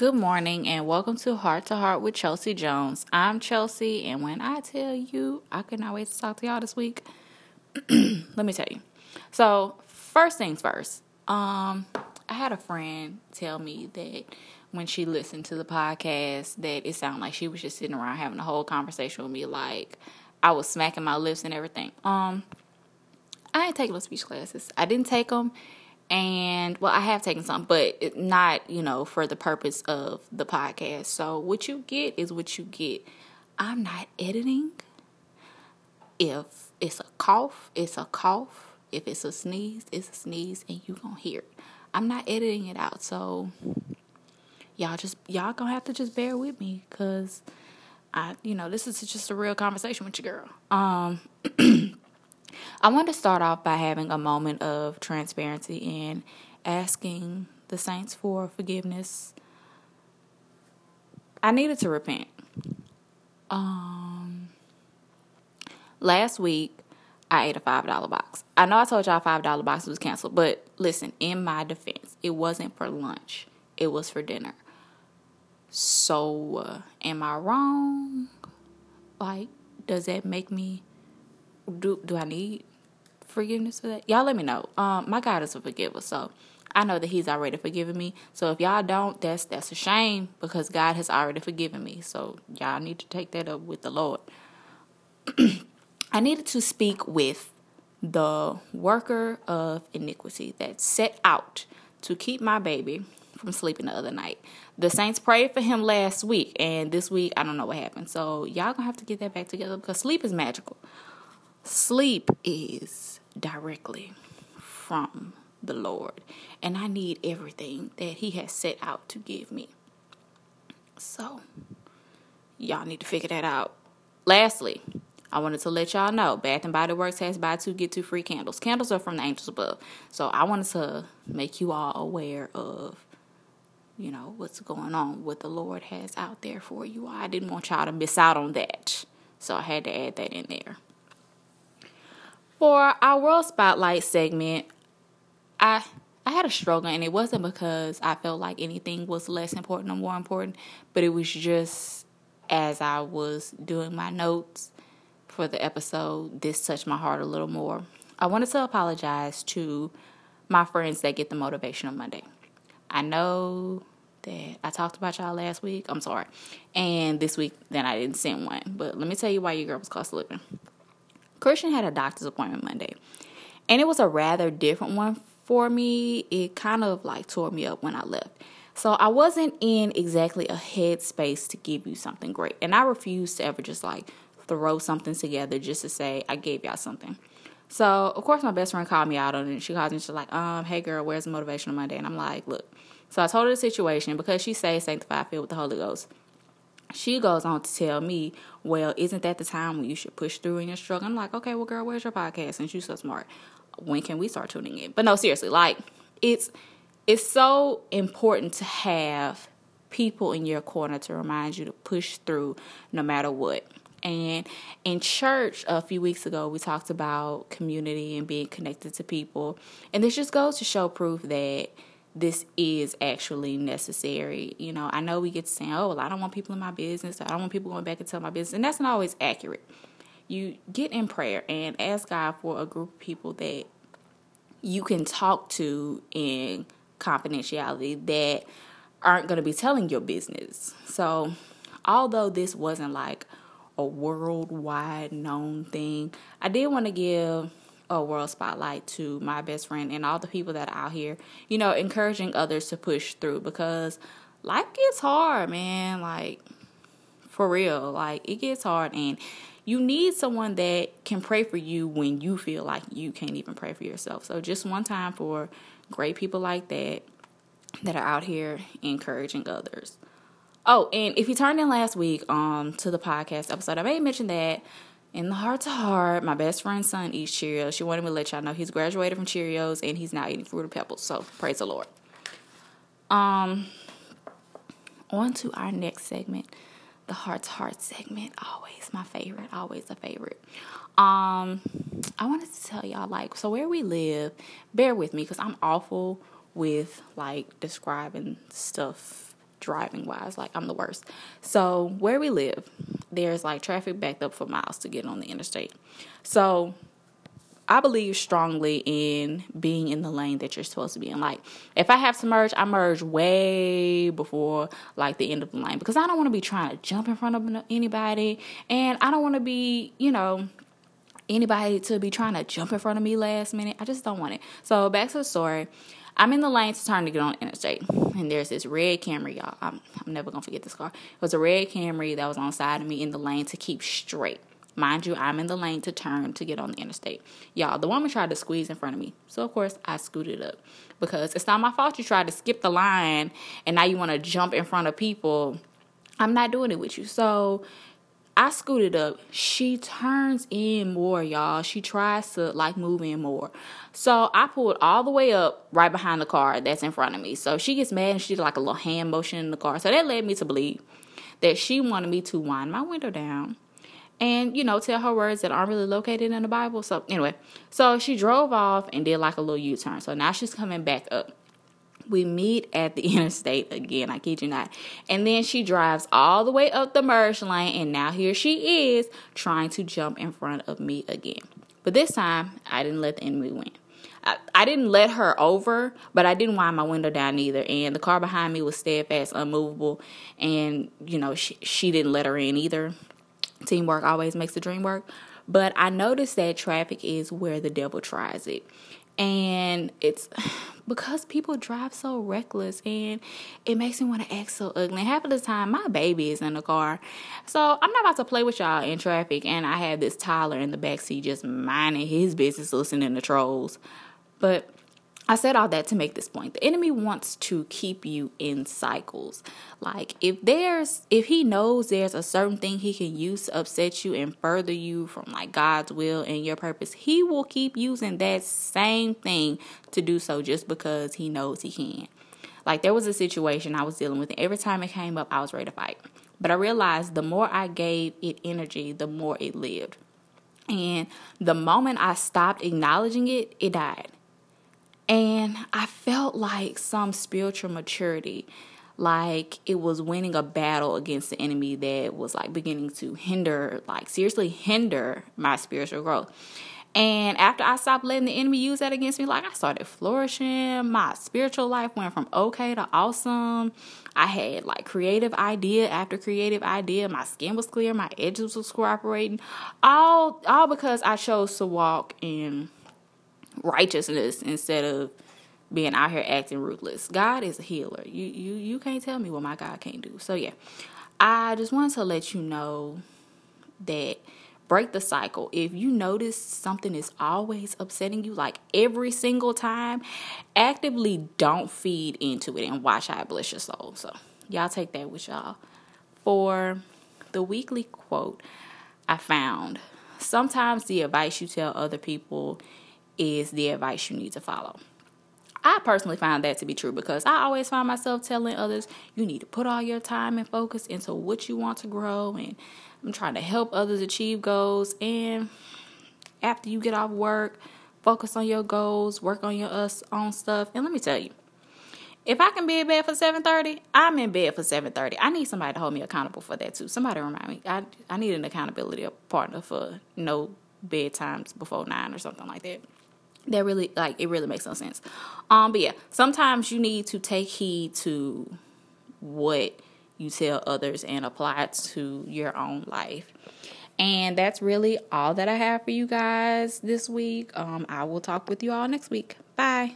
Good morning and welcome to Heart to Heart with Chelsea Jones. I'm Chelsea, and when I tell you I cannot wait to talk to y'all this week, let me tell you. So, first things first, um, I had a friend tell me that when she listened to the podcast, that it sounded like she was just sitting around having a whole conversation with me, like I was smacking my lips and everything. Um, I ain't taking no speech classes. I didn't take them and well i have taken some but not you know for the purpose of the podcast. So what you get is what you get. I'm not editing. If it's a cough it's a cough. If it's a sneeze it's a sneeze and you gonna hear it. I'm not editing it out. So y'all just y'all gonna have to just bear with me because i you know this is just a real conversation with your girl. Um I want to start off by having a moment of transparency and asking the saints for forgiveness. I needed to repent. Um, last week, I ate a $5 box. I know I told y'all $5 box was canceled, but listen, in my defense, it wasn't for lunch, it was for dinner. So, uh, am I wrong? Like, does that make me do do I need forgiveness for that? Y'all let me know. Um, my God is a forgiver, so I know that He's already forgiven me. So if y'all don't, that's that's a shame because God has already forgiven me. So y'all need to take that up with the Lord. I needed to speak with the worker of iniquity that set out to keep my baby from sleeping the other night. The Saints prayed for him last week, and this week I don't know what happened. So y'all gonna have to get that back together because sleep is magical. Sleep is directly from the Lord, and I need everything that He has set out to give me. So, y'all need to figure that out. Lastly, I wanted to let y'all know Bath and Body Works has buy two get two free candles. Candles are from the angels above. So I wanted to make you all aware of you know what's going on what the Lord has out there for you. I didn't want y'all to miss out on that. So I had to add that in there. For our World Spotlight segment, I I had a struggle and it wasn't because I felt like anything was less important or more important, but it was just as I was doing my notes for the episode, this touched my heart a little more. I wanted to apologize to my friends that get the motivational Monday. I know that I talked about y'all last week. I'm sorry. And this week, then I didn't send one. But let me tell you why your girl was cost living. Christian had a doctor's appointment Monday. And it was a rather different one for me. It kind of like tore me up when I left. So I wasn't in exactly a headspace to give you something great. And I refused to ever just like throw something together just to say I gave y'all something. So of course my best friend called me out on it. She called me, she's like, um, hey girl, where's the motivational Monday? And I'm like, look. So I told her the situation because she says sanctified filled with the Holy Ghost she goes on to tell me, well, isn't that the time when you should push through in your struggle? I'm like, okay, well, girl, where's your podcast? And she's so smart. When can we start tuning in? But no, seriously, like it's it's so important to have people in your corner to remind you to push through no matter what. And in church a few weeks ago, we talked about community and being connected to people. And this just goes to show proof that this is actually necessary. You know, I know we get to saying, oh, well, I don't want people in my business. I don't want people going back and tell my business. And that's not always accurate. You get in prayer and ask God for a group of people that you can talk to in confidentiality that aren't going to be telling your business. So, although this wasn't like a worldwide known thing, I did want to give a world spotlight to my best friend and all the people that are out here, you know, encouraging others to push through because life gets hard, man. Like, for real, like, it gets hard. And you need someone that can pray for you when you feel like you can't even pray for yourself. So, just one time for great people like that that are out here encouraging others. Oh, and if you turned in last week um to the podcast episode, I may mention that in the heart to heart, my best friend's son eats Cheerios. She wanted me to let y'all know he's graduated from Cheerios and he's now eating fruit Fruity Pebbles. So praise the Lord. Um, on to our next segment, the heart to heart segment. Always my favorite. Always a favorite. Um, I wanted to tell y'all like so where we live. Bear with me because I'm awful with like describing stuff driving wise. Like I'm the worst. So where we live, there's like traffic backed up for miles to get on the interstate. So I believe strongly in being in the lane that you're supposed to be in. Like, if I have to merge, I merge way before like the end of the lane because I don't want to be trying to jump in front of anybody, and I don't want to be, you know, anybody to be trying to jump in front of me last minute. I just don't want it. So back to the story. I'm in the lane to turn to get on the interstate, and there's this red Camry, y'all. I'm, I'm never gonna forget this car. It was a red Camry that was on side of me in the lane to keep straight. Mind you, I'm in the lane to turn to get on the interstate. Y'all, the woman tried to squeeze in front of me. So, of course, I scooted up because it's not my fault you tried to skip the line and now you want to jump in front of people. I'm not doing it with you. So, I scooted up. She turns in more, y'all. She tries to like move in more. So I pulled all the way up right behind the car that's in front of me. So she gets mad and she did like a little hand motion in the car. So that led me to believe that she wanted me to wind my window down and you know tell her words that aren't really located in the bible so anyway so she drove off and did like a little u-turn so now she's coming back up we meet at the interstate again i kid you not and then she drives all the way up the merge lane and now here she is trying to jump in front of me again but this time i didn't let the enemy win I, I didn't let her over, but I didn't wind my window down either. And the car behind me was steadfast, unmovable, and you know she she didn't let her in either teamwork always makes the dream work. But I noticed that traffic is where the devil tries it. And it's because people drive so reckless and it makes me want to act so ugly. Half of the time, my baby is in the car. So I'm not about to play with y'all in traffic. And I have this Tyler in the back seat just minding his business, listening to trolls. But I said all that to make this point. The enemy wants to keep you in cycles. Like if there's if he knows there's a certain thing he can use to upset you and further you from like God's will and your purpose, he will keep using that same thing to do so just because he knows he can. Like there was a situation I was dealing with and every time it came up I was ready to fight. But I realized the more I gave it energy, the more it lived. And the moment I stopped acknowledging it, it died and I felt like some spiritual maturity, like it was winning a battle against the enemy that was like beginning to hinder, like seriously hinder my spiritual growth. And after I stopped letting the enemy use that against me, like I started flourishing. My spiritual life went from okay to awesome. I had like creative idea after creative idea. My skin was clear, my edges was cooperating. All all because I chose to walk in righteousness instead of being out here acting ruthless. God is a healer. You you you can't tell me what my God can't do. So yeah. I just wanted to let you know that break the cycle. If you notice something is always upsetting you, like every single time, actively don't feed into it and watch how it bless your soul. So, y'all take that with y'all. For the weekly quote, I found sometimes the advice you tell other people is the advice you need to follow. I personally find that to be true because I always find myself telling others you need to put all your time and focus into what you want to grow and I'm trying to help others achieve goals and after you get off work, focus on your goals, work on your us own stuff. And let me tell you, if I can be in bed for 7:30, I'm in bed for 7:30. I need somebody to hold me accountable for that too. Somebody remind me. I I need an accountability partner for no bedtimes before 9 or something like that that really like it really makes no sense. Um but yeah sometimes you need to take heed to what you tell others and apply it to your own life. And that's really all that i have for you guys this week. Um i will talk with you all next week. Bye